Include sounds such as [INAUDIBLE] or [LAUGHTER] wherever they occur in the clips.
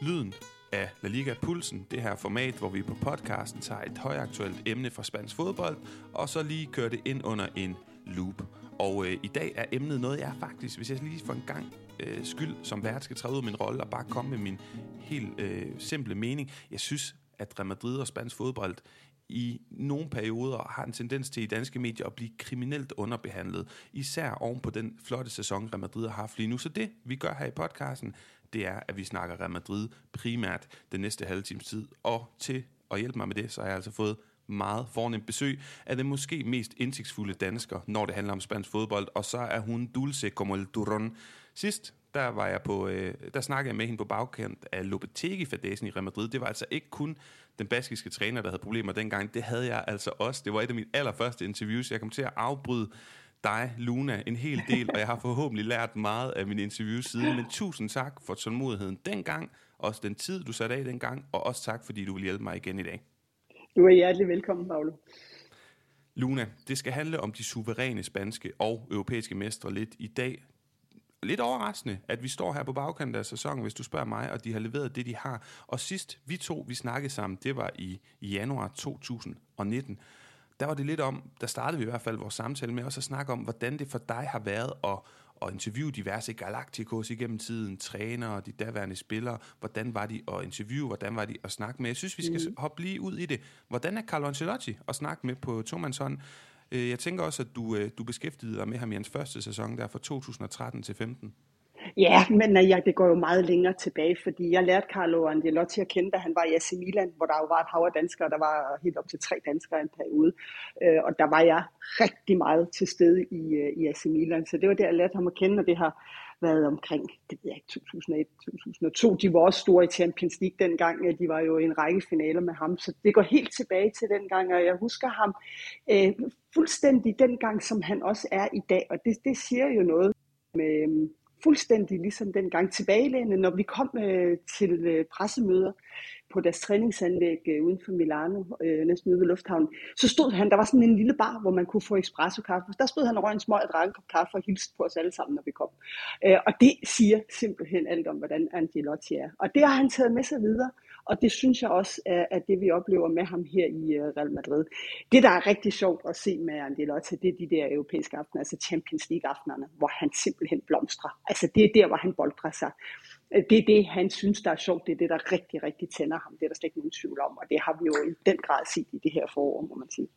lyden af La Liga Pulsen, det her format, hvor vi på podcasten tager et højaktuelt emne fra spansk fodbold, og så lige kører det ind under en loop. Og øh, i dag er emnet noget, jeg faktisk, hvis jeg lige for en gang øh, skyld som vært skal træde ud af min rolle og bare komme med min helt øh, simple mening. Jeg synes, at Real Madrid og spansk fodbold i nogle perioder har en tendens til i danske medier at blive kriminelt underbehandlet. Især oven på den flotte sæson, Real Madrid har haft lige nu. Så det, vi gør her i podcasten, det er, at vi snakker Real Madrid primært den næste halve times tid. Og til at hjælpe mig med det, så har jeg altså fået meget fornemt besøg af den måske mest indsigtsfulde dansker, når det handler om spansk fodbold, og så er hun dulce como el turron. Sidst, der var jeg på, øh, der snakkede jeg med hende på bagkant af Lopetegi-fadesen i Real Madrid. Det var altså ikke kun den baskiske træner, der havde problemer dengang. Det havde jeg altså også. Det var et af mine allerførste interviews. Jeg kom til at afbryde dig, Luna, en hel del, og jeg har forhåbentlig lært meget af min interview siden. Men tusind tak for tålmodigheden dengang, også den tid, du satte af dengang, og også tak, fordi du vil hjælpe mig igen i dag. Du er hjertelig velkommen, Paolo. Luna, det skal handle om de suveræne spanske og europæiske mestre lidt i dag. Lidt overraskende, at vi står her på bagkanten af sæsonen, hvis du spørger mig, og de har leveret det, de har. Og sidst vi to, vi snakkede sammen, det var i, i januar 2019 der var det lidt om, der startede vi i hvert fald vores samtale med også at snakke om, hvordan det for dig har været at, at interviewe diverse Galacticos igennem tiden, trænere, de daværende spillere, hvordan var de at interviewe, hvordan var de at snakke med. Jeg synes, vi skal mm. hoppe lige ud i det. Hvordan er Carlo Ancelotti at snakke med på hånd? Øh, jeg tænker også, at du, øh, du beskæftigede dig med ham i hans første sæson, der fra 2013 til 15. Ja, men øh, ja, det går jo meget længere tilbage, fordi jeg lærte Carlo Angelotti at kende, da han var i AC Milan, hvor der jo var et hav af danskere, der var helt op til tre danskere en periode. Øh, og der var jeg rigtig meget til stede i, øh, i AC Milan, så det var der, jeg lærte ham at kende, og det har været omkring, det ved jeg ikke, 2001-2002. De var også store i Champions League dengang, de var jo i en række finaler med ham, så det går helt tilbage til dengang, og jeg husker ham øh, fuldstændig dengang, som han også er i dag, og det, det siger jo noget med, fuldstændig ligesom dengang tilbagelænet, når vi kom øh, til øh, pressemøder på deres træningsanlæg øh, uden for Milano, øh, næsten ude ved lufthavnen, så stod han, der var sådan en lille bar, hvor man kunne få espresso kaffe. Der stod han og røg en smøg og drak en kop kaffe og hilste på os alle sammen, når vi kom. Øh, og det siger simpelthen alt om, hvordan Angelotti er. Og det har han taget med sig videre. Og det synes jeg også er, er det, vi oplever med ham her i øh, Real Madrid. Det, der er rigtig sjovt at se med Angelotti, det er de der europæiske aftener, altså Champions League-aftenerne, hvor han simpelthen blomstrer. Altså det er der, hvor han boldrer sig. Det er det, han synes, der er sjovt. Det er det, der rigtig, rigtig tænder ham. Det er der slet ikke nogen tvivl om. Og det har vi jo i den grad set i det her forår, må man sige.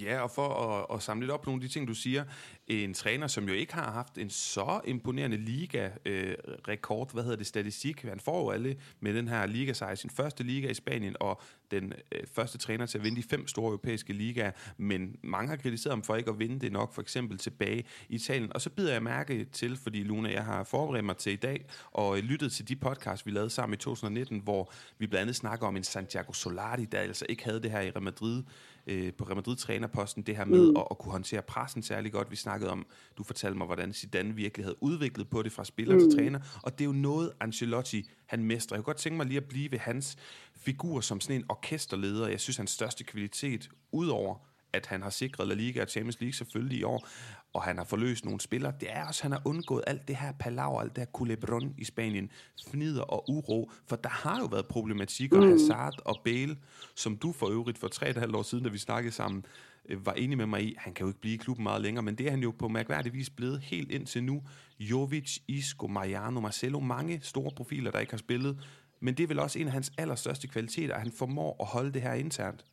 Ja, og for at, at samle lidt op på nogle af de ting, du siger, en træner, som jo ikke har haft en så imponerende liga-rekord, øh, hvad hedder det, statistik, han får jo alle med den her liga sig sin første liga i Spanien, og den øh, første træner til at vinde de fem store europæiske ligaer, men mange har kritiseret ham for ikke at vinde det nok, for eksempel tilbage i Italien. Og så bider jeg mærke til, fordi Luna, jeg har forberedt mig til i dag, og øh, lyttet til de podcasts, vi lavede sammen i 2019, hvor vi blandt andet snakker om en Santiago Solari, der altså ikke havde det her i Real Madrid, øh, på Real Madrid trænerposten, det her med mm. at, at kunne håndtere pressen særlig godt. Vi snakkede om, du fortalte mig, hvordan Zidane virkelig havde udviklet på det fra spiller mm. til træner, og det er jo noget, Ancelotti han mestrer. Jeg kunne godt tænke mig lige at blive ved hans figur som sådan en orkesterleder. Jeg synes, hans største kvalitet, udover at han har sikret La Liga og Champions League selvfølgelig i år, og han har forløst nogle spillere. Det er også, at han har undgået alt det her palaver, alt det her culebron i Spanien, fnider og uro, for der har jo været problematikker, mm. Hazard og Bale, som du for øvrigt for tre et halvt år siden, da vi snakkede sammen, øh, var enig med mig i, han kan jo ikke blive i klubben meget længere, men det er han jo på mærkværdig vis blevet helt indtil nu. Jovic, Isco, Mariano, Marcelo, mange store profiler, der ikke har spillet, men det er vel også en af hans allerstørste kvaliteter, at han formår at holde det her internt.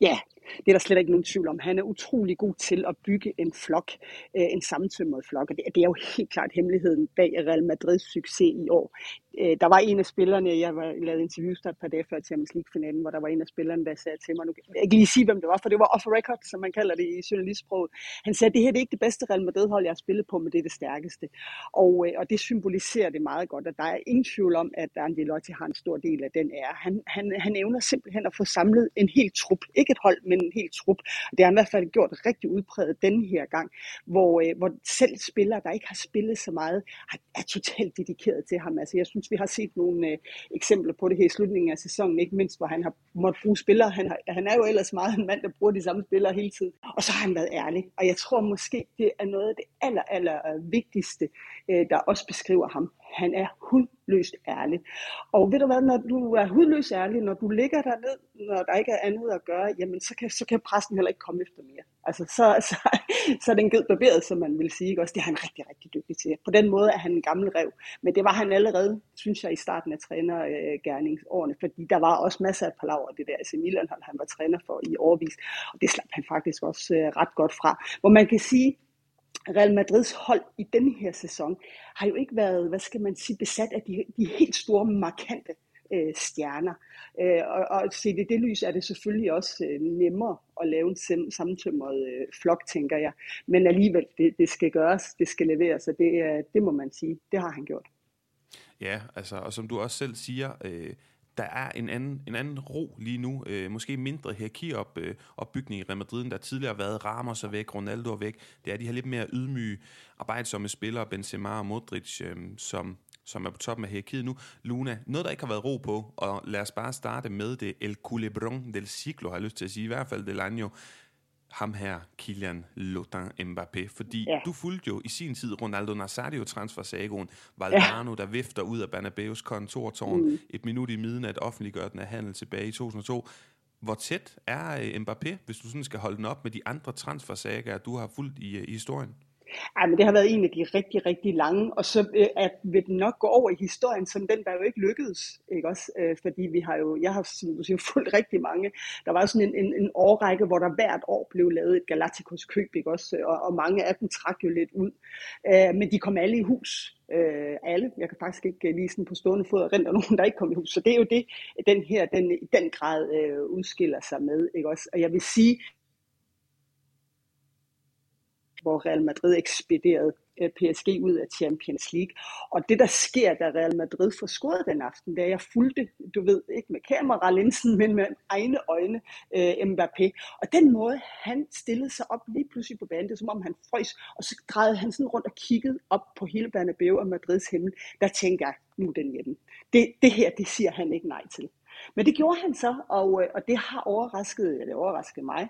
Ja, det er der slet ikke nogen tvivl om. Han er utrolig god til at bygge en flok, øh, en sammentømret flok, og det er jo helt klart hemmeligheden bag Real Madrids succes i år øh, der var en af spillerne, jeg var, lavede interviews der et par dage før Champions League-finalen, hvor der var en af spillerne, der sagde til mig, nu kan jeg ikke lige sige, hvem det var, for det var off record, som man kalder det i journalistsproget. Han sagde, det her det er ikke det bedste Real Madrid-hold, jeg har spillet på, men det er det stærkeste. Og, øh, og det symboliserer det meget godt, at der er ingen tvivl om, at Angelotti har en stor del af den ære. Han, han, han evner simpelthen at få samlet en hel trup, ikke et hold, men en hel trup. Det har han i hvert fald gjort rigtig udpræget den her gang, hvor, øh, hvor selv spillere, der ikke har spillet så meget, er totalt dedikeret til ham. Altså, jeg synes, vi har set nogle øh, eksempler på det her i slutningen af sæsonen, ikke mindst hvor han har måttet bruge spillere. Han, har, han er jo ellers meget en mand, der bruger de samme spillere hele tiden. Og så har han været ærlig. Og jeg tror måske, det er noget af det aller, aller øh, vigtigste, øh, der også beskriver ham. Han er hundløst ærlig. Og ved du hvad, når du er hundløst ærlig, når du ligger der ned, når der ikke er andet at gøre, jamen så kan, så kan præsten heller ikke komme efter mere. Altså så, så, så er den ged barberet, som man vil sige. Ikke? Også det er han rigtig, rigtig dygtig til. På den måde er han en gammel rev. Men det var han allerede, synes jeg, i starten af trænergærningsårene, øh, fordi der var også masser af palaver, det der AC Milan, han var træner for i årvis. Og det slap han faktisk også øh, ret godt fra. Hvor man kan sige, Real Madrids hold i denne her sæson har jo ikke været, hvad skal man sige, besat af de, de helt store, markante øh, stjerner. Øh, og, og set i det lys er det selvfølgelig også øh, nemmere at lave en sammentømret øh, flok, tænker jeg. Men alligevel, det, det skal gøres, det skal leveres, og det, øh, det må man sige, det har han gjort. Ja, altså, og som du også selv siger, øh, der er en anden, en anden ro lige nu. Øh, måske mindre hierarkiopbygning øh, opbygning i Real Madrid, der tidligere har været Ramos er væk, Ronaldo er væk. Det er de her lidt mere ydmyge, arbejdsomme spillere, Benzema og Modric, øh, som, som er på toppen af hierarkiet nu. Luna, noget der ikke har været ro på, og lad os bare starte med det El Culebron del Ciclo, har jeg lyst til at sige, i hvert fald del Año ham her, Kylian Lothar Mbappé, fordi ja. du fulgte jo i sin tid Ronaldo Nazario transfersagoen, Valdano, ja. der vifter ud af Bernabéus kontortårn, mm. et minut i midnat offentliggør den af handel tilbage i 2002. Hvor tæt er øh, Mbappé, hvis du sådan skal holde den op med de andre transfersager, du har fulgt i, øh, i historien? Ej, men det har været en af de rigtig, rigtig lange, og så øh, at vil den nok gå over i historien som den, der jo ikke lykkedes, ikke også? Øh, fordi vi har jo, jeg har som du siger, [LAUGHS] fulgt rigtig mange. Der var sådan en, en, en årrække, hvor der hvert år blev lavet et Galacticos køb, ikke også? Øh, og, og mange af dem trak jo lidt ud. Øh, men de kom alle i hus. Øh, alle. Jeg kan faktisk ikke øh, lige sådan på stående fod rent nogen, der ikke kom i hus. Så det er jo det, den her, den i den grad øh, udskiller sig med, ikke også? Og jeg vil sige, hvor Real Madrid ekspederede øh, PSG ud af Champions League. Og det, der sker, da Real Madrid får scoret den aften, da jeg fulgte, du ved, ikke med kameralinsen, men med egne øjne, øh, Mbappé. Og den måde, han stillede sig op lige pludselig på banen, det er som om han frøs, og så drejede han sådan rundt og kiggede op på hele Bernabeu og Madrids himmel. Der tænker jeg, nu er den hjemme. Det, det her, det siger han ikke nej til. Men det gjorde han så, og, øh, og det har overrasket, eller overrasket mig,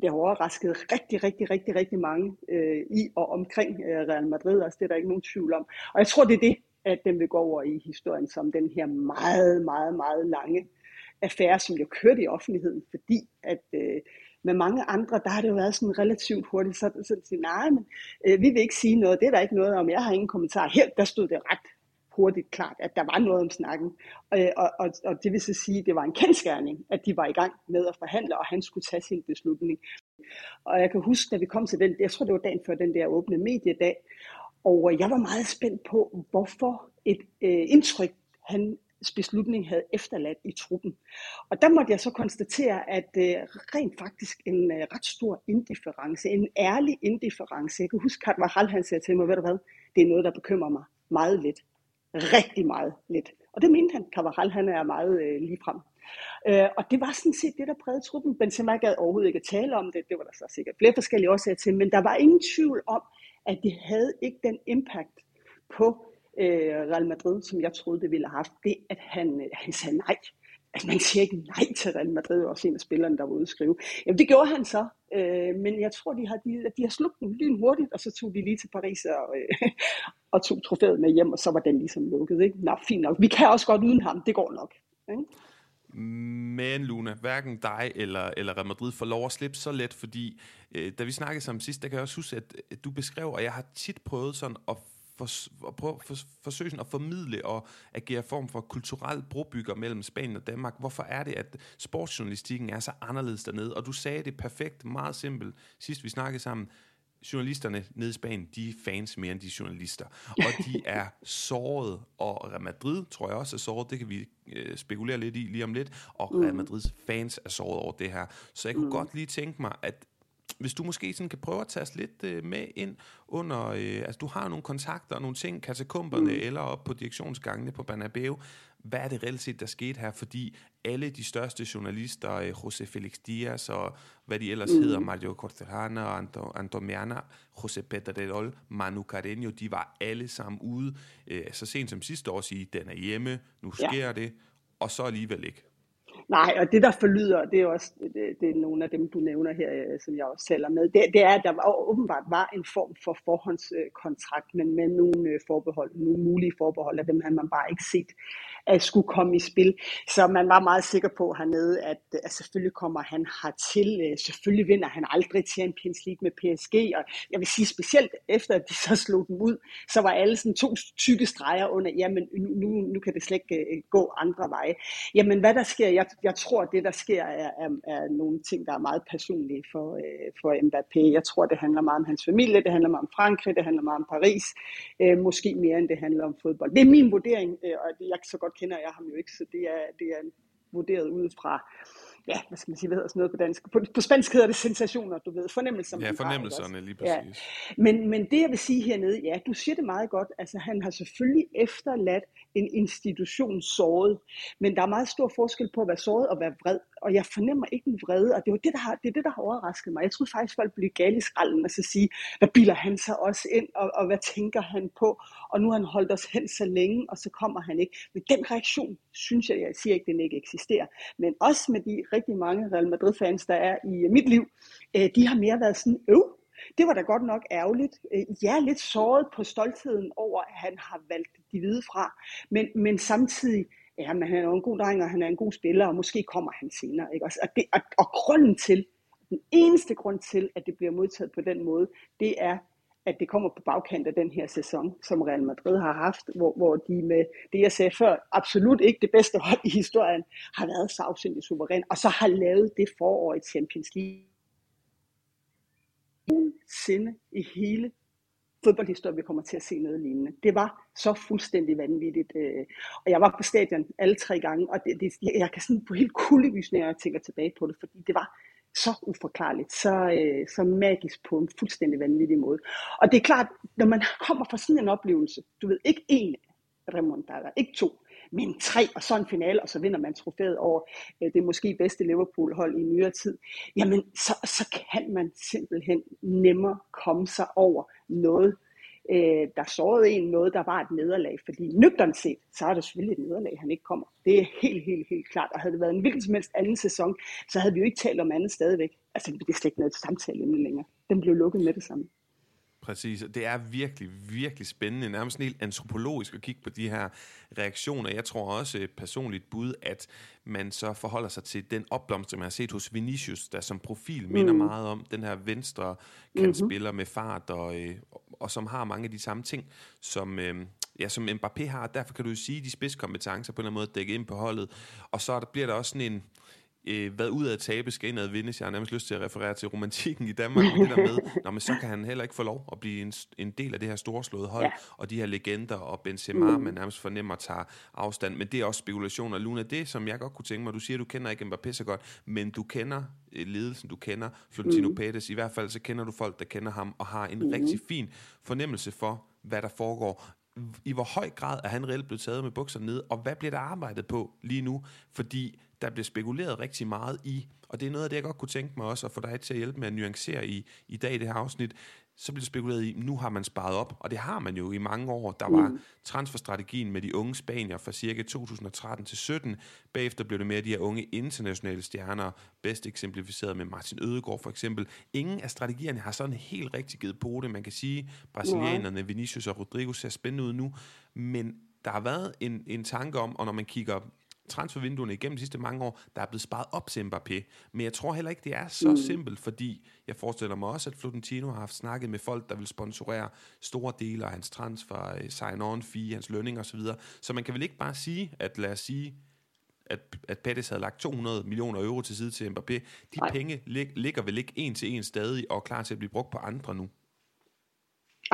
det har overrasket rigtig, rigtig, rigtig, rigtig mange øh, i og omkring øh, Real Madrid også. Det er der ikke nogen tvivl om. Og jeg tror, det er det, at den vil gå over i historien som den her meget, meget, meget lange affære, som jo kørte i offentligheden, fordi at øh, med mange andre, der har det jo været sådan relativt hurtigt, så, så sige, nej, men øh, vi vil ikke sige noget, det er der ikke noget om, jeg har ingen kommentar. Her, der stod det ret hurtigt klart, at der var noget om snakken. Og, og, og, og det vil så sige, at det var en kendskærning, at de var i gang med at forhandle, og han skulle tage sin beslutning. Og jeg kan huske, da vi kom til den, jeg tror det var dagen før den der åbne mediedag, og øh, jeg var meget spændt på, hvorfor et øh, indtryk han beslutning havde efterladt i truppen. Og der måtte jeg så konstatere, at øh, rent faktisk en øh, ret stor indifference, en ærlig indifference. Jeg kan huske, at Harald han sagde til mig, ved du hvad, det er noget, der bekymrer mig meget lidt rigtig meget lidt. Og det mente han. Cavaral, han er meget øh, ligefrem. Øh, og det var sådan set det, der prægede truppen. Benzema gad overhovedet ikke at tale om det. Det var der så sikkert flere forskellige årsager til. Men der var ingen tvivl om, at det havde ikke den impact på øh, Real Madrid, som jeg troede, det ville have haft. Det, at han, øh, han sagde nej. Altså, man siger ikke nej til Real Madrid, også en af spillerne, der var ude at skrive. Jamen, det gjorde han så, øh, men jeg tror, de har, de, de har slugt den lyn hurtigt, og så tog de lige til Paris og, øh, [LAUGHS] og tog trofæet med hjem, og så var den ligesom lukket. Ikke? Nå, fint nok. Vi kan også godt uden ham, det går nok. Ikke? Men Luna, hverken dig eller, eller Real Madrid får lov at slippe så let, fordi øh, da vi snakkede sammen sidst, der kan jeg også huske, at, at du beskrev, og jeg har tit prøvet sådan at for, at prøve, for, forsøge at formidle og agere form for kulturel brobygger mellem Spanien og Danmark. Hvorfor er det, at sportsjournalistikken er så anderledes dernede? Og du sagde det perfekt, meget simpelt, sidst vi snakkede sammen. Journalisterne nede i Spanien, de er fans mere end de journalister. Og [LAUGHS] de er såret, og Real Madrid tror jeg også er såret, det kan vi øh, spekulere lidt i lige om lidt, og Real mm. Madrids fans er såret over det her. Så jeg kunne mm. godt lige tænke mig, at hvis du måske sådan kan prøve at tage os lidt øh, med ind under, øh, altså du har nogle kontakter og nogle ting, katakomberne mm. eller op på direktionsgangene på Banabeo. Hvad er det reelt set, der skete her? Fordi alle de største journalister, øh, José Felix Diaz og hvad de ellers mm. hedder, Mario Cortejana og Anto, Antomiana, José Pedrerol, Manu Carreño, de var alle sammen ude øh, så sent som sidste år sige, den er hjemme, nu sker ja. det, og så alligevel ikke. Nej, og det der forlyder, det er også det, det er nogle af dem, du nævner her, øh, som jeg også taler med, det, det er, at der var, åbenbart var en form for forhåndskontrakt, men med nogle øh, forbehold, nogle mulige forbehold, af dem havde man bare ikke set at skulle komme i spil. Så man var meget sikker på hernede, at, at selvfølgelig kommer han hertil. Øh, selvfølgelig vinder han aldrig Champions League med PSG, og jeg vil sige specielt efter, at de så slog dem ud, så var alle sådan to tykke streger under, jamen nu, nu kan det slet ikke øh, gå andre veje. Jamen hvad der sker, jeg, jeg tror, det der sker er, er, er nogle ting, der er meget personlige for, øh, for Mbappé. Jeg tror, det handler meget om hans familie, det handler meget om Frankrig, det handler meget om Paris, øh, måske mere end det handler om fodbold. Det er min vurdering, øh, og jeg så godt kender jeg ham jo ikke, så det er, det er vurderet ud fra ja, hvad skal man sige, hvad hedder sådan noget på dansk? På, på spansk hedder det sensationer, du ved, fornemmelser. Ja, fornemmelserne har, lige præcis. Ja. Men, men det jeg vil sige hernede, ja, du siger det meget godt, altså han har selvfølgelig efterladt en institution såret. Men der er meget stor forskel på at være såret og være vred. Og jeg fornemmer ikke en vrede, og det, var det, der har, det er det, der har overrasket mig. Jeg troede faktisk, folk blev gale i skralden og så sige, hvad biler han sig også ind, og, og hvad tænker han på? Og nu har han holdt os hen så længe, og så kommer han ikke. Men den reaktion, synes jeg, jeg siger ikke, den ikke eksisterer. Men også med de rigtig mange Real Madrid-fans, der er i øh, mit liv, øh, de har mere været sådan, øv, det var da godt nok ærgerligt. Øh, jeg er lidt såret på stoltheden over, at han har valgt de hvide fra. Men, men samtidig, ja, men han er jo en god dreng, og han er en god spiller, og måske kommer han senere. Ikke? Og, det, og, og grunden til, den eneste grund til, at det bliver modtaget på den måde, det er, at det kommer på bagkant af den her sæson, som Real Madrid har haft, hvor, hvor de med det, jeg sagde før, absolut ikke det bedste hold i historien, har været så afsindigt suveræn, og så har lavet det forår i Champions League nogensinde i hele fodboldhistorie, vi kommer til at se noget lignende. Det var så fuldstændig vanvittigt. Øh, og jeg var på stadion alle tre gange, og det, det, jeg kan sådan på helt kuldegys, når jeg tænker tilbage på det, fordi det var så uforklarligt, så, øh, så magisk på en fuldstændig vanvittig måde. Og det er klart, når man kommer fra sådan en oplevelse, du ved, ikke én remontada, ikke to, men tre, og så en finale, og så vinder man trofæet over øh, det måske bedste Liverpool-hold i nyere tid, jamen så, så kan man simpelthen nemmere komme sig over noget, øh, der sårede en noget, der var et nederlag. Fordi nøgternt set, så er det selvfølgelig et nederlag, han ikke kommer. Det er helt, helt, helt klart. Og havde det været en hvilken som helst anden sæson, så havde vi jo ikke talt om andet stadigvæk. Altså, det er slet ikke noget samtale længere. Den blev lukket med det samme. Præcis, det er virkelig, virkelig spændende, nærmest helt antropologisk at kigge på de her reaktioner. Jeg tror også et personligt bud, at man så forholder sig til den opblomstring, man har set hos Vinicius, der som profil minder mm. meget om den her venstre kantspiller mm-hmm. med fart, og, øh, og som har mange af de samme ting, som, øh, ja, som Mbappé har. Derfor kan du jo sige, at de spidskompetencer på en eller anden måde dække ind på holdet. Og så der bliver der også sådan en øh, hvad ud af at tabe skal indad vindes. Jeg har nærmest lyst til at referere til romantikken i Danmark, med det der med, [LAUGHS] Nå, men så kan han heller ikke få lov at blive en, en del af det her storslåede hold, ja. og de her legender, og Benzema, mm. man nærmest fornemmer tager afstand. Men det er også spekulationer. Luna, det som jeg godt kunne tænke mig, du siger, du kender ikke Mbappé så godt, men du kender øh, ledelsen, du kender Florentino mm. Pérez, i hvert fald så kender du folk, der kender ham, og har en mm. rigtig fin fornemmelse for, hvad der foregår i hvor høj grad er han reelt blevet taget med bukserne ned, og hvad bliver der arbejdet på lige nu? Fordi der bliver spekuleret rigtig meget i, og det er noget af det, jeg godt kunne tænke mig også at få dig til at hjælpe med at nuancere i, i dag i det her afsnit, så bliver det spekuleret i, nu har man sparet op, og det har man jo i mange år. Der var mm. transferstrategien med de unge spanier fra cirka 2013 til 17. Bagefter blev det mere de her unge internationale stjerner, bedst eksemplificeret med Martin Ødegaard for eksempel. Ingen af strategierne har sådan helt rigtig givet på det. Man kan sige, brasilianerne, Vinicius og Rodrigo ser spændende ud nu, men der har været en, en tanke om, og når man kigger transfervinduerne igennem de sidste mange år, der er blevet sparet op til Mbappé. Men jeg tror heller ikke, det er så mm. simpelt, fordi jeg forestiller mig også, at Florentino har haft snakket med folk, der vil sponsorere store dele af hans transfer, øh, sign-on fee, hans lønning osv. Så, så man kan vel ikke bare sige, at lad os sige, at, at Pettis havde lagt 200 millioner euro til side til Mbappé. De Nej. penge lig, ligger vel ikke en til en stadig og er klar til at blive brugt på andre nu?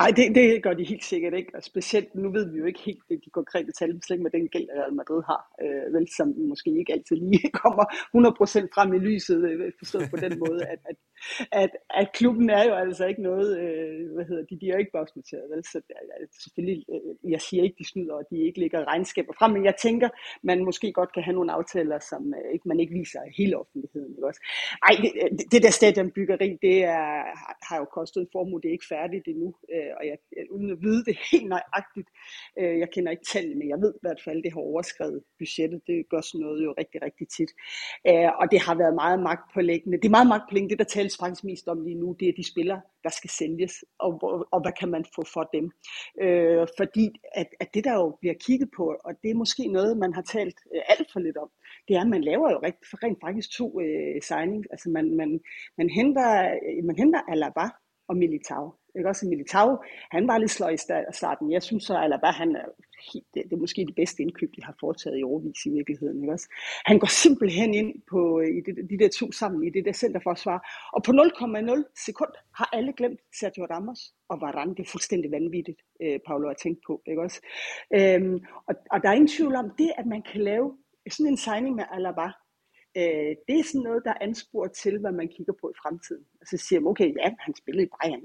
Nej, det, det gør de helt sikkert ikke. Og specielt, nu ved vi jo ikke helt de konkrete tal, slet med den gæld, Real Madrid har, øh, vel, som måske ikke altid lige [LAUGHS] kommer 100% frem i lyset, øh, forstået på den måde, at, at, at, at klubben er jo altså ikke noget, øh, hvad hedder de, de er jo ikke børsnoteret, vel, så altså, selvfølgelig, øh, jeg siger ikke, de snyder, og de ikke lægger regnskaber frem, men jeg tænker, man måske godt kan have nogle aftaler, som øh, ikke, man ikke viser hele offentligheden, ikke også? Ej, det, det der stadionbyggeri, det er, har jo kostet en formue, det er ikke færdigt endnu, øh, øh, og jeg, uden at vide det [LAUGHS] helt nøjagtigt, øh, jeg kender ikke tallene, men jeg ved i hvert fald, at det har overskrevet budgettet. Det gør sådan noget jo rigtig, rigtig tit. Øh, og det har været meget magtpålæggende. Det er meget magtpålæggende. Det, der tales faktisk mest om lige nu, det er de spillere, der skal sælges, og, og, og hvad kan man få for dem. Øh, fordi at, at det, der jo bliver kigget på, og det er måske noget, man har talt øh, alt for lidt om, det er, at man laver jo rent, rent faktisk to øh, signing. Altså man, man, man henter, øh, man henter Alaba og Militao. Ikke også Militao, han var lidt sløj i starten. Jeg synes så, Alaba, han er, det, det er måske det bedste indkøb, de har foretaget i overvis i virkeligheden. Ikke også? Han går simpelthen ind på øh, i det, de der to sammen i det der centerforsvar, og på 0,0 sekund har alle glemt Sergio Ramos og Varane. Det er fuldstændig vanvittigt, øh, Paolo har tænkt på. Ikke også? Øhm, og, og der er ingen tvivl om det, at man kan lave sådan en signing med Alaba, øh, det er sådan noget, der ansporer til, hvad man kigger på i fremtiden. Og så siger man, okay, ja, han spillede i Bayern,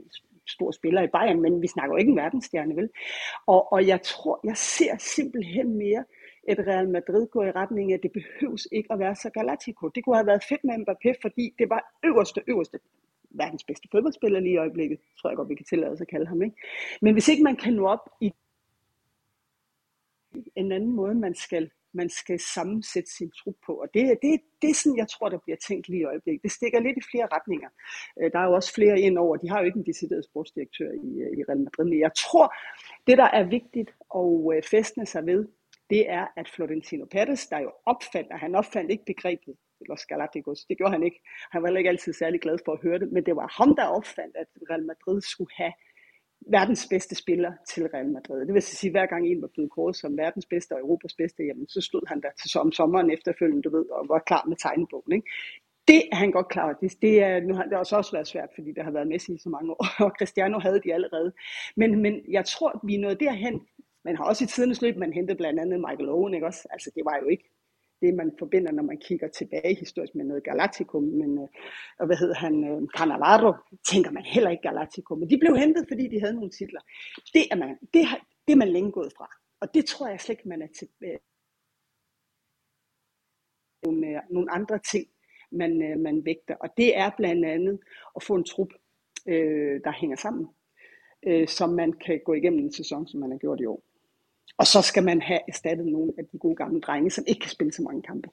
stor spiller i Bayern, men vi snakker jo ikke en verdensstjerne, vel? Og, og jeg tror, jeg ser simpelthen mere et Real Madrid gå i retning af, at det behøves ikke at være så galatico. Det kunne have været fedt med Mbappé, fordi det var øverste, øverste verdens bedste fodboldspiller lige i øjeblikket, tror jeg godt, vi kan tillade os at kalde ham. Ikke? Men hvis ikke man kan nå op i en anden måde, man skal man skal sammensætte sin trup på. Og det, det, det er sådan, jeg tror, der bliver tænkt lige i øjeblikket. Det stikker lidt i flere retninger. Øh, der er jo også flere ind over. De har jo ikke en decideret sportsdirektør i, øh, i Real Madrid. Men jeg tror, det der er vigtigt at øh, festne sig ved, det er, at Florentino Pérez, der jo opfandt, og han opfandt ikke begrebet Los Galacticos, det gjorde han ikke. Han var heller ikke altid særlig glad for at høre det, men det var ham, der opfandt, at Real Madrid skulle have verdens bedste spiller til Real Madrid. Det vil sige, at hver gang en var blevet kåret som verdens bedste og Europas bedste, jamen, så stod han der til som sommeren efterfølgende, du ved, og var klar med tegnebogen. Ikke? Det er han godt klar det, det, er, nu har det også, også været svært, fordi der har været Messi i så mange år, og Cristiano havde de allerede. Men, men jeg tror, vi er nået derhen, man har også i tidens løb, man hentede blandt andet Michael Owen, ikke også? Altså, det var jo ikke det, man forbinder, når man kigger tilbage historisk med noget Galacticum, men øh, og hvad hedder han, øh, Cannavaro, tænker man heller ikke Galacticum, men de blev hentet, fordi de havde nogle titler. Det er man, det, har, det er man længe gået fra, og det tror jeg slet ikke, man er til, øh, nogle, øh, nogle andre ting, man, øh, man vægter, og det er blandt andet at få en trup, øh, der hænger sammen, øh, som man kan gå igennem en sæson, som man har gjort i år. Og så skal man have erstattet nogle af de gode gamle drenge, som ikke kan spille så mange kampe.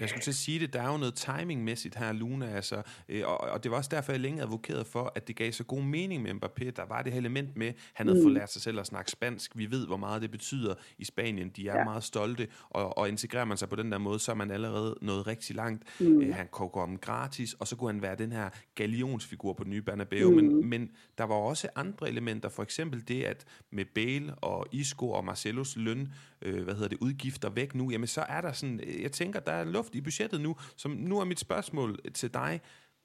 Jeg skulle til at sige det, der er jo noget timingmæssigt her, Luna, altså, øh, og, og det var også derfor, jeg længe advokerede for, at det gav så god mening med Mbappé. Der var det her element med, han havde mm. fået lært sig selv at snakke spansk. Vi ved, hvor meget det betyder i Spanien. De er ja. meget stolte, og, og integrerer man sig på den der måde, så er man allerede nået rigtig langt. Mm. Øh, han kunne komme gratis, og så kunne han være den her galionsfigur på den nye Bernabeu. Mm. Men, men der var også andre elementer, for eksempel det, at med Bale og Isco og Marcelos løn, øh, hvad hedder det, udgifter væk nu, jamen så er der sådan, jeg tænker, der er luft i budgettet nu. Så nu er mit spørgsmål til dig.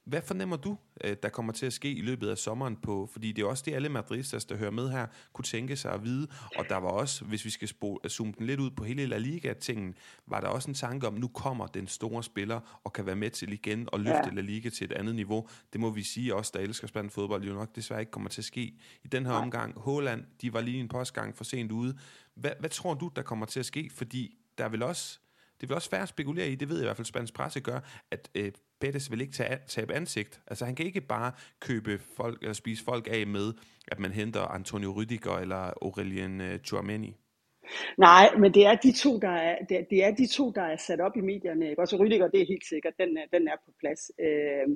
Hvad fornemmer du, øh, der kommer til at ske i løbet af sommeren på? Fordi det er også det, alle madridistas, der hører med her, kunne tænke sig at vide. Og der var også, hvis vi skal zoome den lidt ud på hele La Liga-tingen, var der også en tanke om, nu kommer den store spiller og kan være med til igen og løfte ja. La Liga til et andet niveau. Det må vi sige også, der elsker spændende fodbold, jo nok desværre ikke kommer til at ske i den her omgang. Håland, de var lige en postgang for sent ude. Hvad, hvad tror du, der kommer til at ske? Fordi der er vel også det vil også være at spekulere i, det ved jeg i hvert fald, spansk presse gør, at øh, Pettis vil ikke tage, tabe ansigt. Altså han kan ikke bare købe folk, eller spise folk af med, at man henter Antonio Rüdiger eller Aurelien øh, Chouameni. Nej, men det er de to, der er, det er, det er de to, der er sat op i medierne. Ikke? Også Rüdiger, det er helt sikkert, den er, den er på plads. Øh,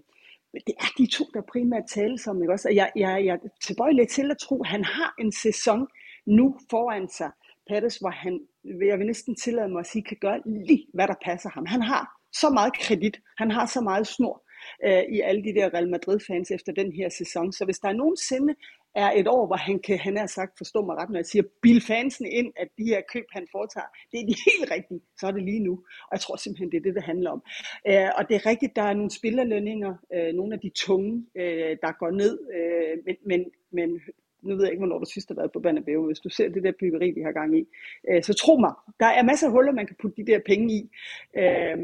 men det er de to, der primært tales om. Ikke? Også, jeg, jeg, jeg er tilbøjelig til at tro, at han har en sæson nu foran sig, Pettis, hvor han, jeg vil næsten tillade mig at sige, kan gøre lige, hvad der passer ham. Han har så meget kredit, han har så meget snor øh, i alle de der Real Madrid-fans efter den her sæson. Så hvis der er nogensinde er et år, hvor han kan, han har sagt, forstå mig ret, når jeg siger, bil fansen ind, at de her køb, han foretager, det er de [LAUGHS] helt rigtige, så er det lige nu. Og jeg tror simpelthen, det er det, det handler om. Øh, og det er rigtigt, der er nogle spillerlønninger, øh, nogle af de tunge, øh, der går ned, øh, men, men, men nu ved jeg ikke, hvornår du sidst har været på Banabeo, hvis du ser det der byggeri, vi har gang i. Øh, så tro mig, der er masser af huller, man kan putte de der penge i. Øh,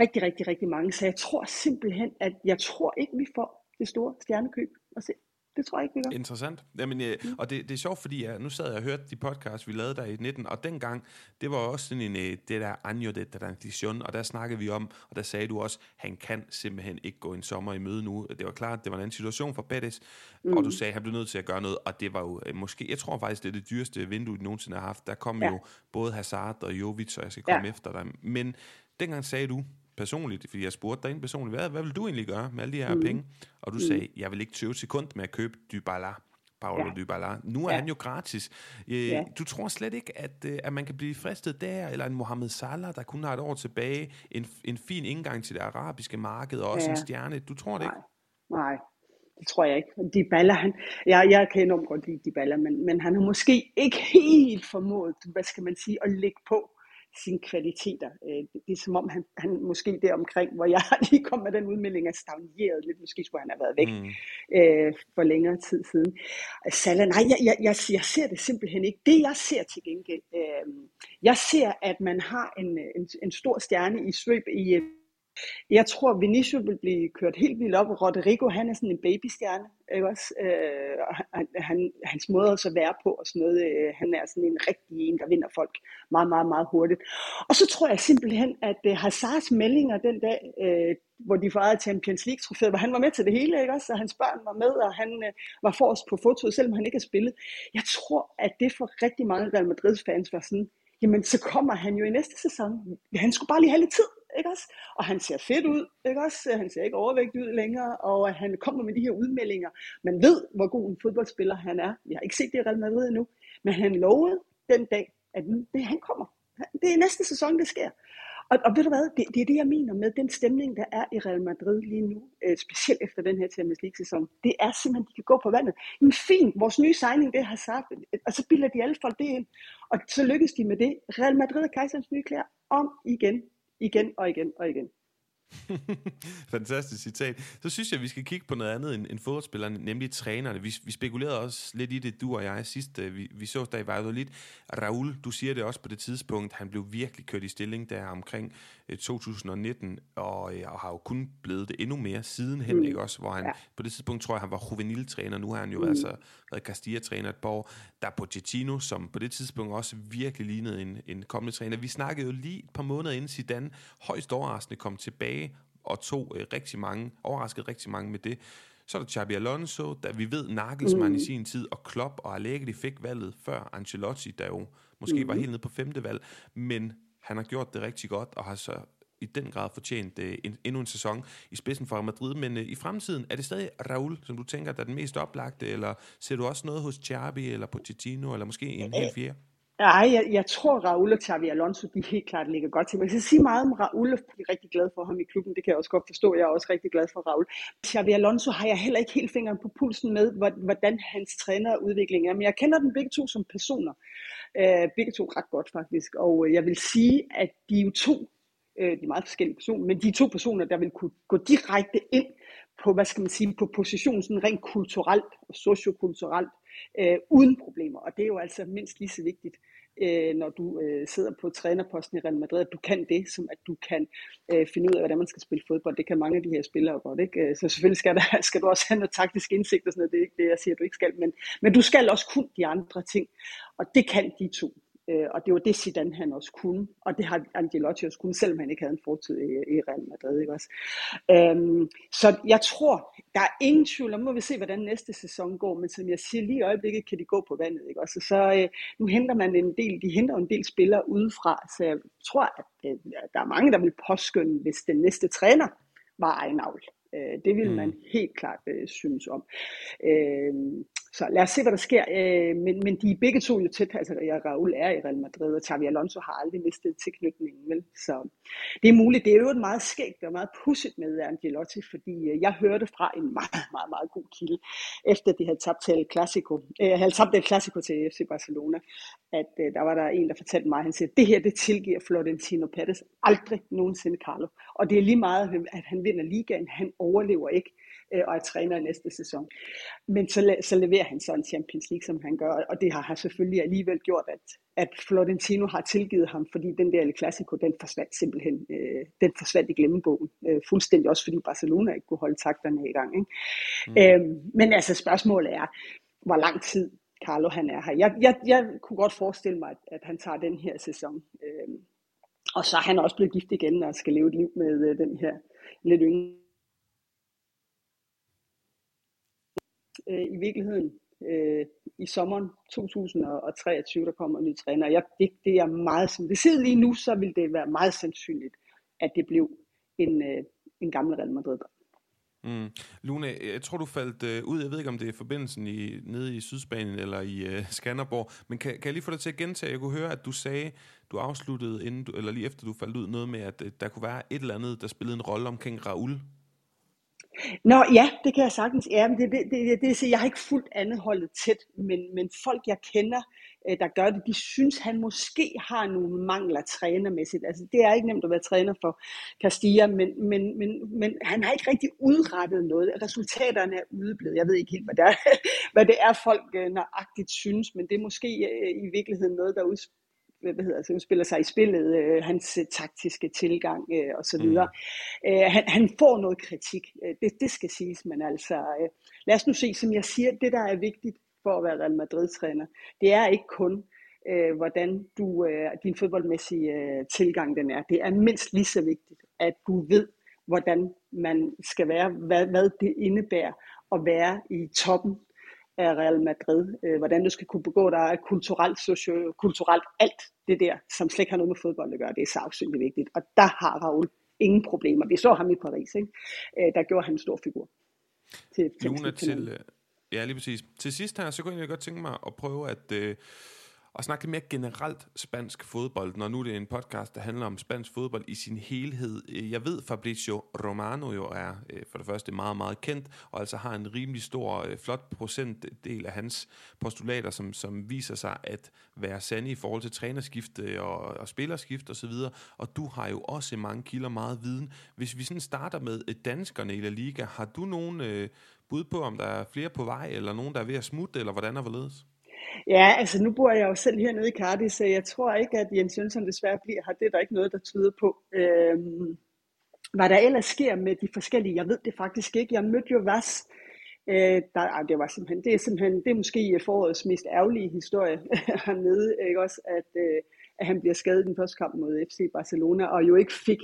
rigtig, rigtig, rigtig mange. Så jeg tror simpelthen, at jeg tror ikke, vi får det store stjernekøb at se. Det tror jeg ikke, vi gør. Interessant. Jamen, øh, mm. Og det, det er sjovt, fordi jeg, nu sad jeg og hørte de podcasts, vi lavede der i 19, og dengang, det var også sådan en, øh, det der año de transition, og der snakkede vi om, og der sagde du også, han kan simpelthen ikke gå en sommer i møde nu. Det var klart, det var en anden situation for Betis, mm. og du sagde, han blev nødt til at gøre noget, og det var jo øh, måske, jeg tror faktisk, det er det dyreste vindue, du nogensinde har haft. Der kom ja. jo både Hazard og Jovic, og jeg skal komme ja. efter dig. Men dengang sagde du, personligt, fordi jeg spurgte dig ind personligt, hvad, hvad vil du egentlig gøre med alle de her mm. penge? Og du mm. sagde, jeg vil ikke tøve sekund med at købe Dybala. Paolo ja. Dybala. Nu er ja. han jo gratis. Øh, ja. Du tror slet ikke, at, øh, at man kan blive fristet der, eller en Mohamed Salah, der kun har et år tilbage, en, en fin indgang til det arabiske marked, og også ja. en stjerne. Du tror det Nej. ikke? Nej, det tror jeg ikke. Dybala, han, jeg, jeg kan enormt godt lide Dybala, men, men han har måske ikke helt formået, hvad skal man sige, at lægge på sine kvaliteter. Øh, det er som om, han, han måske der omkring, hvor jeg [LAUGHS] lige kom med den udmelding, er stagneret lidt. Måske skulle han have været væk mm. øh, for længere tid siden. Salah, nej, jeg, jeg, jeg, jeg ser det simpelthen ikke. Det jeg ser til gengæld, øh, jeg ser, at man har en, en, en stor stjerne i svøb i jeg tror, Vinicius vil blive kørt helt vildt op, Rodrigo, han er sådan en babystjerne, ikke også? Øh, han, han, hans måde at så være på og sådan noget, øh, han er sådan en rigtig en, der vinder folk meget, meget, meget hurtigt. Og så tror jeg simpelthen, at øh, Hazards meldinger den dag, øh, hvor de fejrede Champions League-trofæet, hvor han var med til det hele, ikke også? Og hans børn var med, og han øh, var forrest på fotoet, selvom han ikke har spillet. Jeg tror, at det for rigtig mange Real Madrid-fans var sådan, jamen så kommer han jo i næste sæson. Han skulle bare lige have lidt tid ikke også? Og han ser fedt ud, ikke også? Han ser ikke overvægtig ud længere, og han kommer med de her udmeldinger. Man ved, hvor god en fodboldspiller han er. Jeg har ikke set det i Real Madrid endnu, men han lovede den dag, at det, han kommer. Det er næste sæson, det sker. Og, og ved du hvad, det, det er det, jeg mener med den stemning, der er i Real Madrid lige nu, øh, specielt efter den her Champions League-sæson. Det er simpelthen, de kan gå på vandet. Men fint, vores nye signing, det har sagt, og så bilder de alle folk det ind. Og så lykkes de med det. Real Madrid er kejserens nye klæder om igen igen og igen og igen. [LAUGHS] Fantastisk citat. Så synes jeg, vi skal kigge på noget andet end, end fodboldspillerne, nemlig trænerne. Vi, vi spekulerede også lidt i det, du og jeg, sidst øh, vi, vi så dig i Valladolid. Raul, du siger det også på det tidspunkt, han blev virkelig kørt i stilling der omkring 2019, og, øh, og har jo kun blevet det endnu mere sidenhen, mm. ikke også? Hvor han, ja. på det tidspunkt tror jeg, han var juveniltræner, nu har han jo mm. altså været Castilla-træner et par år. Der er Pochettino, som på det tidspunkt også virkelig lignede en, en kommende træner. Vi snakkede jo lige et par måneder inden Zidane højst overraskende kom tilbage og tog øh, rigtig mange, overraskede rigtig mange med det. Så er der Xabi Alonso, da vi ved Nagelsmann mm. i sin tid, og Klopp og Allegri fik valget før Ancelotti, der jo måske mm. var helt nede på femte valg, men han har gjort det rigtig godt, og har så i den grad fortjent uh, en, endnu en sæson i spidsen for Madrid. Men uh, i fremtiden, er det stadig Raul, som du tænker, der er den mest oplagte, eller ser du også noget hos Xabi eller Pochettino, eller måske en helt fjerde? Nej, jeg, jeg tror, Raul og Xavi Alonso, de helt klart ligger godt til. Man kan sige meget om Raul, og jeg er rigtig glad for ham i klubben. Det kan jeg også godt forstå. Jeg er også rigtig glad for Raul. Xavi Alonso har jeg heller ikke helt fingeren på pulsen med, hvordan hans trænerudvikling er. Men jeg kender dem begge to som personer. Uh, begge to ret godt faktisk. Og øh, jeg vil sige, at de er jo to, øh, de er meget forskellige personer, men de er to personer, der vil kunne gå direkte ind på, hvad skal man sige, på positionen sådan rent kulturelt og sociokulturelt øh, uden problemer. Og det er jo altså mindst lige så vigtigt, øh, når du øh, sidder på trænerposten i Real Madrid, at du kan det, som at du kan øh, finde ud af, hvordan man skal spille fodbold. Det kan mange af de her spillere godt. Ikke? Øh, så selvfølgelig skal, der, [LAUGHS] skal du også have noget taktisk indsigt og sådan noget. Det er ikke det, jeg siger, du ikke skal. Men, men du skal også kunne de andre ting. Og det kan de to. Øh, og det var det Zidane han også kunne, og det har Angelotti også kunne, selvom han ikke havde en fortid i, i Real Madrid. Ikke også? Øhm, så jeg tror, der er ingen tvivl om, må vi se, hvordan næste sæson går, men som jeg siger, lige i øjeblikket kan de gå på vandet. Ikke også? Så, så øh, nu henter man en del, de henter en del spillere udefra, så jeg tror, at øh, der er mange, der vil påskynde, hvis den næste træner var Ejnavl. Øh, det vil man mm. helt klart øh, synes om. Øh, så lad os se, hvad der sker. Øh, men, men de er begge to jo tæt. Altså, ja, Raul er i Real Madrid, og Xavi Alonso har aldrig mistet tilknytningen. Vel? Så det er muligt. Det er jo et meget skægt og meget pusset med Angelotti, fordi øh, jeg hørte fra en meget, meget, meget god kilde, efter de havde tabt til Clasico, øh, havde tabt El Clasico til FC Barcelona, at øh, der var der en, der fortalte mig, han siger, det her, det tilgiver Florentino Perez aldrig nogensinde Carlo. Og det er lige meget, at han vinder ligaen. Han overlever ikke øh, og er træner i næste sæson. Men så, så leverer han så en Champions League, som han gør, og det har, har selvfølgelig alligevel gjort, at, at Florentino har tilgivet ham, fordi den der El Clasico, den forsvandt simpelthen, øh, den forsvandt i glemmebogen, øh, fuldstændig også fordi Barcelona ikke kunne holde takterne i gang. Ikke? Mm. Øhm, men altså spørgsmålet er, hvor lang tid Carlo han er her. Jeg, jeg, jeg kunne godt forestille mig, at, at han tager den her sæson. Øhm, og så er han også blevet gift igen og skal leve et liv med øh, den her lidt yngre. Øh, I virkeligheden øh, i sommeren 2023, der kommer en ny træner. Jeg, det, det er meget, sandsynligt. sidder lige nu, så vil det være meget sandsynligt, at det blev en, øh, en gammel Real Madrid. Mm. Lune, jeg tror, du faldt øh, ud. Jeg ved ikke, om det er forbindelsen i, nede i Sydspanien eller i øh, Skanderborg. Men kan, kan jeg lige få dig til at gentage? Jeg kunne høre, at du sagde, du afsluttede, inden du, eller lige efter du faldt ud, noget med, at øh, der kunne være et eller andet, der spillede en rolle omkring Raul. Nå ja, det kan jeg sagtens. Ja, men det, det, det, det, det, jeg har ikke fuldt andet holdet tæt, men, men folk jeg kender, øh, der gør det, de synes, han måske har nogle mangler trænermæssigt. Altså, det er ikke nemt at være træner for Castilla, men, men, men, men han har ikke rigtig udrettet noget. Resultaterne er udeblevet. Jeg ved ikke helt, hvad det er, [LAUGHS] hvad det er folk øh, nøjagtigt synes, men det er måske øh, i virkeligheden noget, der udspiller hvad hedder, så udspiller sig i spillet, øh, hans øh, taktiske tilgang øh, og så videre. Mm. Øh, han, han får noget kritik, øh, det, det skal siges, men altså, øh, lad os nu se, som jeg siger, det der er vigtigt for at være Real Madrid-træner, det er ikke kun, øh, hvordan du, øh, din fodboldmæssige øh, tilgang den er. Det er mindst lige så vigtigt, at du ved, hvordan man skal være, hvad, hvad det indebærer at være i toppen af Real Madrid, øh, hvordan du skal kunne begå dig kulturelt, socio, kulturelt, alt det der, som slet ikke har noget med fodbold at gøre, det er så afsynligt vigtigt. Og der har Raul ingen problemer. Vi så ham i Paris, ikke? Øh, der gjorde han en stor figur. Til, til, Luna, til, til, ja, lige præcis. Til sidst her, så kunne jeg godt tænke mig at prøve at... Øh, og snakke lidt mere generelt spansk fodbold, når nu det er en podcast, der handler om spansk fodbold i sin helhed. Øh, jeg ved, Fabrizio Romano jo er øh, for det første meget, meget kendt, og altså har en rimelig stor, øh, flot procentdel af hans postulater, som, som viser sig at være sande i forhold til trænerskift og, og spillerskift osv., og, og du har jo også mange kilder meget viden. Hvis vi sådan starter med danskerne i La Liga, har du nogen øh, bud på, om der er flere på vej, eller nogen, der er ved at smutte, eller hvordan er hvorledes? Ja, altså nu bor jeg jo selv hernede i Cardiff, så jeg tror ikke, at Jens Jønsson desværre bliver her. Det er der ikke noget, der tyder på. Øhm, hvad der ellers sker med de forskellige, jeg ved det faktisk ikke. Jeg mødte jo Vas, øh, der, det, var simpelthen, det er simpelthen, det er måske forårets mest ærgerlige historie [LAUGHS] hernede, ikke også, at, øh, at han bliver skadet i den første kamp mod FC Barcelona, og jo ikke fik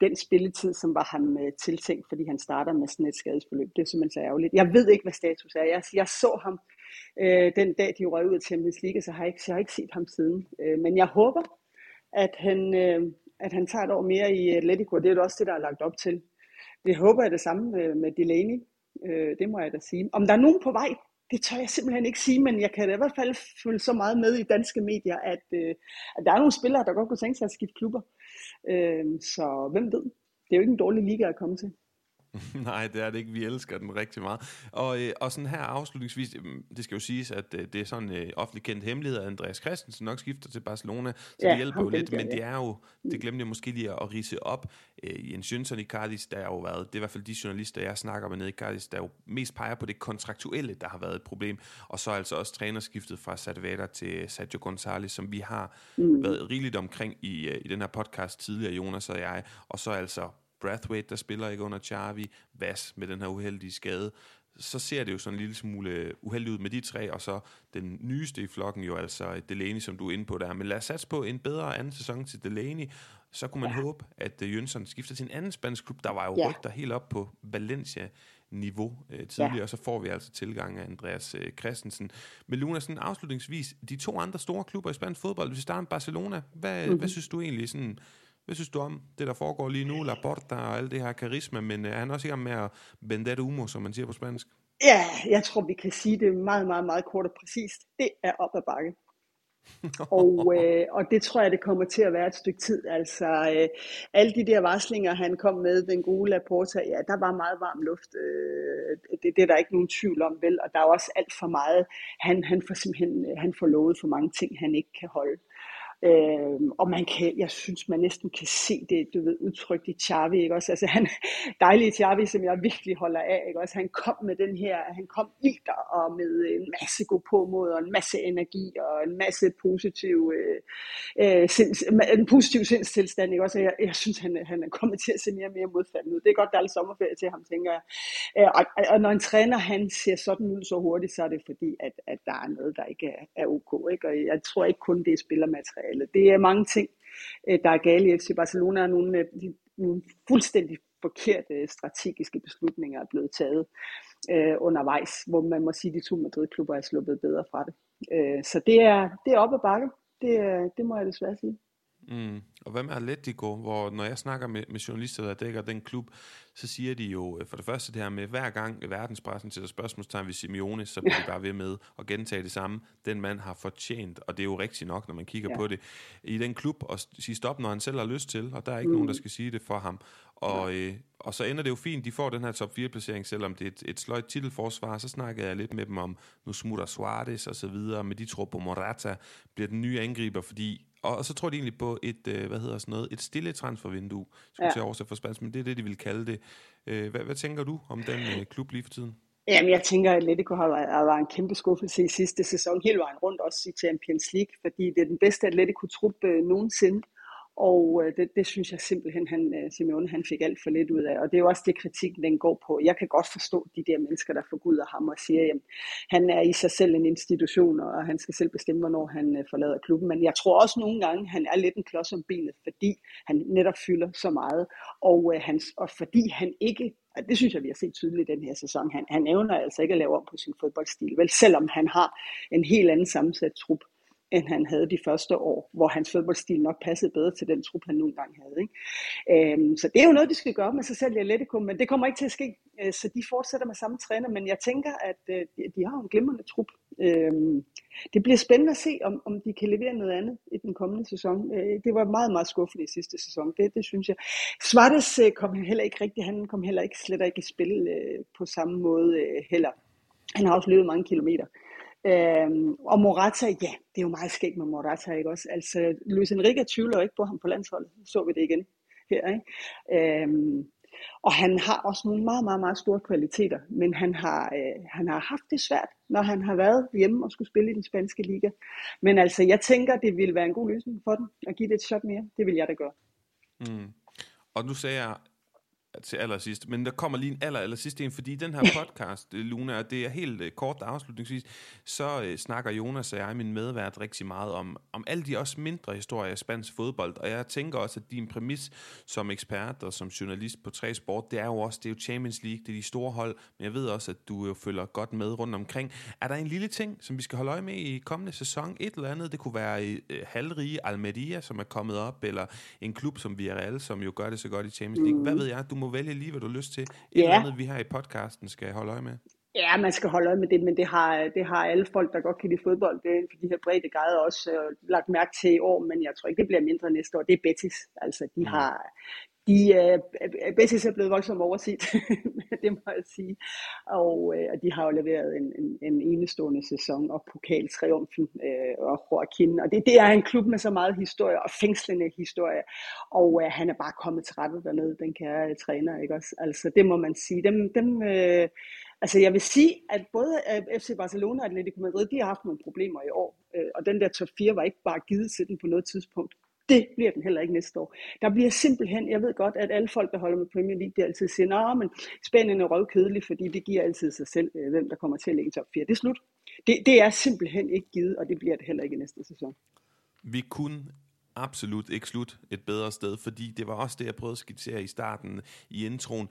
den spilletid, som var ham øh, tiltænkt, fordi han starter med sådan et skadesforløb. Det er simpelthen så ærgerligt. Jeg ved ikke, hvad status er. Jeg, jeg så ham øh, den dag, de røg ud af Champions League, så har jeg ikke, så har ikke set ham siden. Øh, men jeg håber, at han, øh, at han tager et år mere i Atletico, det er jo også det, der er lagt op til. Det håber jeg det samme med, med Delaney, øh, det må jeg da sige. Om der er nogen på vej, det tør jeg simpelthen ikke sige, men jeg kan da i hvert fald følge så meget med i danske medier, at, øh, at der er nogle spillere, der godt kunne tænke sig at skifte klubber. Øh, så hvem ved? Det er jo ikke en dårlig liga at komme til. [LAUGHS] Nej, det er det ikke. Vi elsker den rigtig meget. Og, øh, og sådan her afslutningsvis, øh, det skal jo siges, at øh, det er sådan øh, offentlig kendt hemmelighed, at Andreas Christensen nok skifter til Barcelona, så ja, det hjælper jo lidt, men det er jo, det glemte jeg måske lige at, rise op. Øh, Jens Jønsson i Cardis, der har jo været, det er i hvert fald de journalister, jeg snakker med nede i Cardis, der jo mest peger på det kontraktuelle, der har været et problem, og så altså også trænerskiftet fra Sadvada til Sergio González, som vi har mm. været rigeligt omkring i, øh, i den her podcast tidligere, Jonas og jeg, og så altså Brathwaite, der spiller ikke under Charvi, Vas med den her uheldige skade, så ser det jo sådan en lille smule uheldigt ud med de tre, og så den nyeste i flokken jo altså Delaney, som du er inde på der. Men lad os satse på en bedre anden sæson til Delaney, så kunne man ja. håbe, at uh, Jønsson skifter til en anden spansk klub. Der var jo ja. rygter helt op på Valencia niveau øh, tidligere, ja. og så får vi altså tilgang af Andreas øh, Christensen. Men Luna, sådan afslutningsvis, de to andre store klubber i spansk fodbold, hvis vi starter med Barcelona, hvad, mm-hmm. hvad synes du egentlig sådan hvad synes du om det, der foregår lige nu? Laporta og alt det her karisma, men er han også i gang med at vende humo, som man siger på spansk? Ja, jeg tror, vi kan sige det meget, meget, meget kort og præcist. Det er op ad bakke. [LAUGHS] og, øh, og det tror jeg, det kommer til at være et stykke tid. Altså, øh, alle de der varslinger, han kom med, den gode Laporta, ja, der var meget varm luft. Øh, det, det er der ikke nogen tvivl om, vel? Og der er også alt for meget. Han, han får simpelthen han får lovet for mange ting, han ikke kan holde. Øh, og man kan, jeg synes, man næsten kan se det, du ved, udtrykt i Xavi, ikke også? Altså han, dejlige Xavi, som jeg virkelig holder af, ikke også? Han kom med den her, han kom ilter og med en masse god påmod og en masse energi, og en masse positiv, øh, øh, sinds, en positiv sindstilstand, ikke også? Jeg, jeg synes, han, han er kommet til at se mere og mere modfaldende ud. Det er godt, der er lidt sommerferie til ham, tænker jeg. Øh, og, og når en træner, han ser sådan ud så hurtigt, så er det fordi, at, at der er noget, der ikke er, er ok, ikke? Og jeg tror ikke kun, det er spillermateriale. Det er mange ting, øh, der er gale i FC Barcelona, og nogle, øh, de, nogle fuldstændig forkerte strategiske beslutninger er blevet taget øh, undervejs, hvor man må sige, at de to Madrid-klubber er sluppet bedre fra det. Øh, så det er, det er op ad bakke. Det, det må jeg desværre sige. Mm. Og hvad med Atletico, hvor når jeg snakker med, med journalister, der dækker den klub, så siger de jo øh, for det første det her med, hver gang verdenspressen sætter spørgsmålstegn ved Simeone, så bliver de bare ved med at gentage det samme. Den mand har fortjent, og det er jo rigtigt nok, når man kigger ja. på det, i den klub, og sige stop, når han selv har lyst til, og der er ikke mm. nogen, der skal sige det for ham. Og, øh, og så ender det jo fint, de får den her top 4-placering, selvom det er et, et sløjt titelforsvar. Så snakkede jeg lidt med dem om, nu smutter Suarez og så videre, med de tror på Morata, bliver den nye angriber, fordi og, så tror de egentlig på et, øh, hvad hedder sådan noget, et stille transfervindue, skulle ja. til oversætte for spansk, men det er det, de vil kalde det. Øh, hvad, hvad tænker du om den øh, klub lige for tiden? Jamen, jeg tænker, at Atletico har været, været en kæmpe skuffelse i sidste sæson, hele vejen rundt, også i Champions League, fordi det er den bedste Atletico-trup øh, nogensinde. Og øh, det, det synes jeg simpelthen, han, øh, Simeone han fik alt for lidt ud af. Og det er jo også det, kritikken den går på. Jeg kan godt forstå de der mennesker, der forguder ham og siger, at han er i sig selv en institution, og han skal selv bestemme, hvornår han øh, forlader klubben. Men jeg tror også nogle gange, han er lidt en klods om benet, fordi han netop fylder så meget. Og, øh, hans, og fordi han ikke det synes jeg, vi har set tydeligt i den her sæson. Han, han evner altså ikke at lave om på sin fodboldstil, vel selvom han har en helt anden sammensat trup end han havde de første år, hvor hans fodboldstil nok passede bedre til den trup, han nogle gange havde. Ikke? Øhm, så det er jo noget, de skal gøre med sig selv i Atletico, men det kommer ikke til at ske. Øh, så de fortsætter med samme træner, men jeg tænker, at øh, de har en glimrende trup. Øhm, det bliver spændende at se, om, om de kan levere noget andet i den kommende sæson. Øh, det var meget, meget skuffende i sidste sæson, det, det synes jeg. Svartes øh, kom heller ikke rigtigt, han kom heller ikke slet ikke i spil øh, på samme måde øh, heller. Han har også løbet mange kilometer. Øhm, og Morata, ja, det er jo meget skægt med Morata, ikke også? Altså, Luis Enrique tvivler ikke på ham på landsholdet. Så vi det igen her, ikke? Øhm, og han har også nogle meget, meget, meget store kvaliteter, men han har, øh, han har haft det svært, når han har været hjemme og skulle spille i den spanske liga. Men altså, jeg tænker, det ville være en god løsning for den, at give det et shot mere. Det vil jeg da gøre. Mm. Og nu sagde jeg til allersidst, men der kommer lige en aller, aller sidste en, fordi den her [LAUGHS] podcast, øh, Luna, det er helt uh, kort afslutningsvis, så uh, snakker Jonas og jeg, min medvært, rigtig meget om, om alle de også mindre historier af spansk fodbold, og jeg tænker også, at din præmis som ekspert og som journalist på tre sport, det er jo også, det er jo Champions League, det er de store hold, men jeg ved også, at du jo følger godt med rundt omkring. Er der en lille ting, som vi skal holde øje med i kommende sæson? Et eller andet, det kunne være uh, halvrige Almeria, som er kommet op, eller en klub som Villarreal, som jo gør det så godt i Champions League. Hvad ved jeg, du må vælge lige, hvad du har lyst til. Et ja. eller andet, vi her i podcasten skal holde øje med. Ja, man skal holde øje med det, men det har, det har alle folk, der godt kan lide fodbold, det er for de her brede grader også uh, lagt mærke til i år, men jeg tror ikke, det bliver mindre næste år. Det er Betis. Altså, de mm. har, de, øh, øh, er Betis er blevet voldsomt overset, [LAUGHS] det må jeg sige. Og uh, de har jo leveret en, en, en enestående sæson, og pokaltriumfen øh, og Joaquin. Og det, det er en klub med så meget historie, og fængslende historie. Og øh, han er bare kommet til rette dernede, den kære træner, ikke også? Altså, det må man sige. Dem, dem, øh, altså, jeg vil sige, at både FC Barcelona og Atletico Madrid, de har haft nogle problemer i år. Øh, og den der top 4 var ikke bare givet til den på noget tidspunkt. Det bliver den heller ikke næste år. Der bliver simpelthen, jeg ved godt, at alle folk, der holder med Premier League, de altid siger, men Spanien er røvkedelig, fordi det giver altid sig selv, øh, hvem der kommer til at ligge i top 4. Det er slut. Det, det er simpelthen ikke givet, og det bliver det heller ikke i næste sæson. Vi kunne absolut ikke slut et bedre sted, fordi det var også det, jeg prøvede at skitsere i starten i introen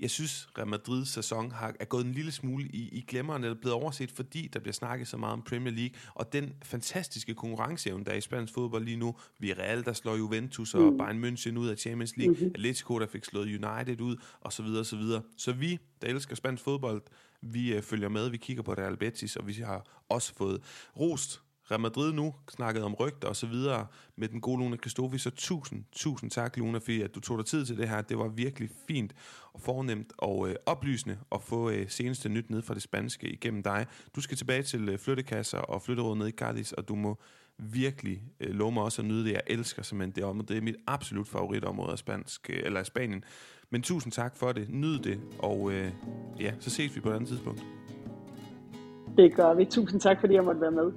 jeg synes, Real Madrids sæson har, er gået en lille smule i, i glemmerne, eller blevet overset, fordi der bliver snakket så meget om Premier League, og den fantastiske konkurrenceevne, der er i spansk fodbold lige nu. Vi Real, der slår Juventus og mm. Bayern München ud af Champions League, mm-hmm. Atletico, der fik slået United ud, og så videre, og så videre. Så vi, der elsker spansk fodbold, vi øh, følger med, vi kigger på Real Betis, og vi har også fået rost Real Madrid nu, snakket om rygter og så videre med den gode Luna Kristofi, så tusind, tusind tak, Luna, fordi at du tog dig tid til det her. Det var virkelig fint og fornemt og øh, oplysende at få øh, seneste nyt ned fra det spanske igennem dig. Du skal tilbage til øh, flyttekasser og flytteråd ned i Cardis, og du må virkelig øh, love mig også at nyde det. Jeg elsker simpelthen det område. Det er mit absolut favoritområde af, spansk, øh, eller af Spanien. Men tusind tak for det. Nyd det, og øh, ja, så ses vi på et andet tidspunkt. Det gør vi. Tusind tak, fordi jeg måtte være med.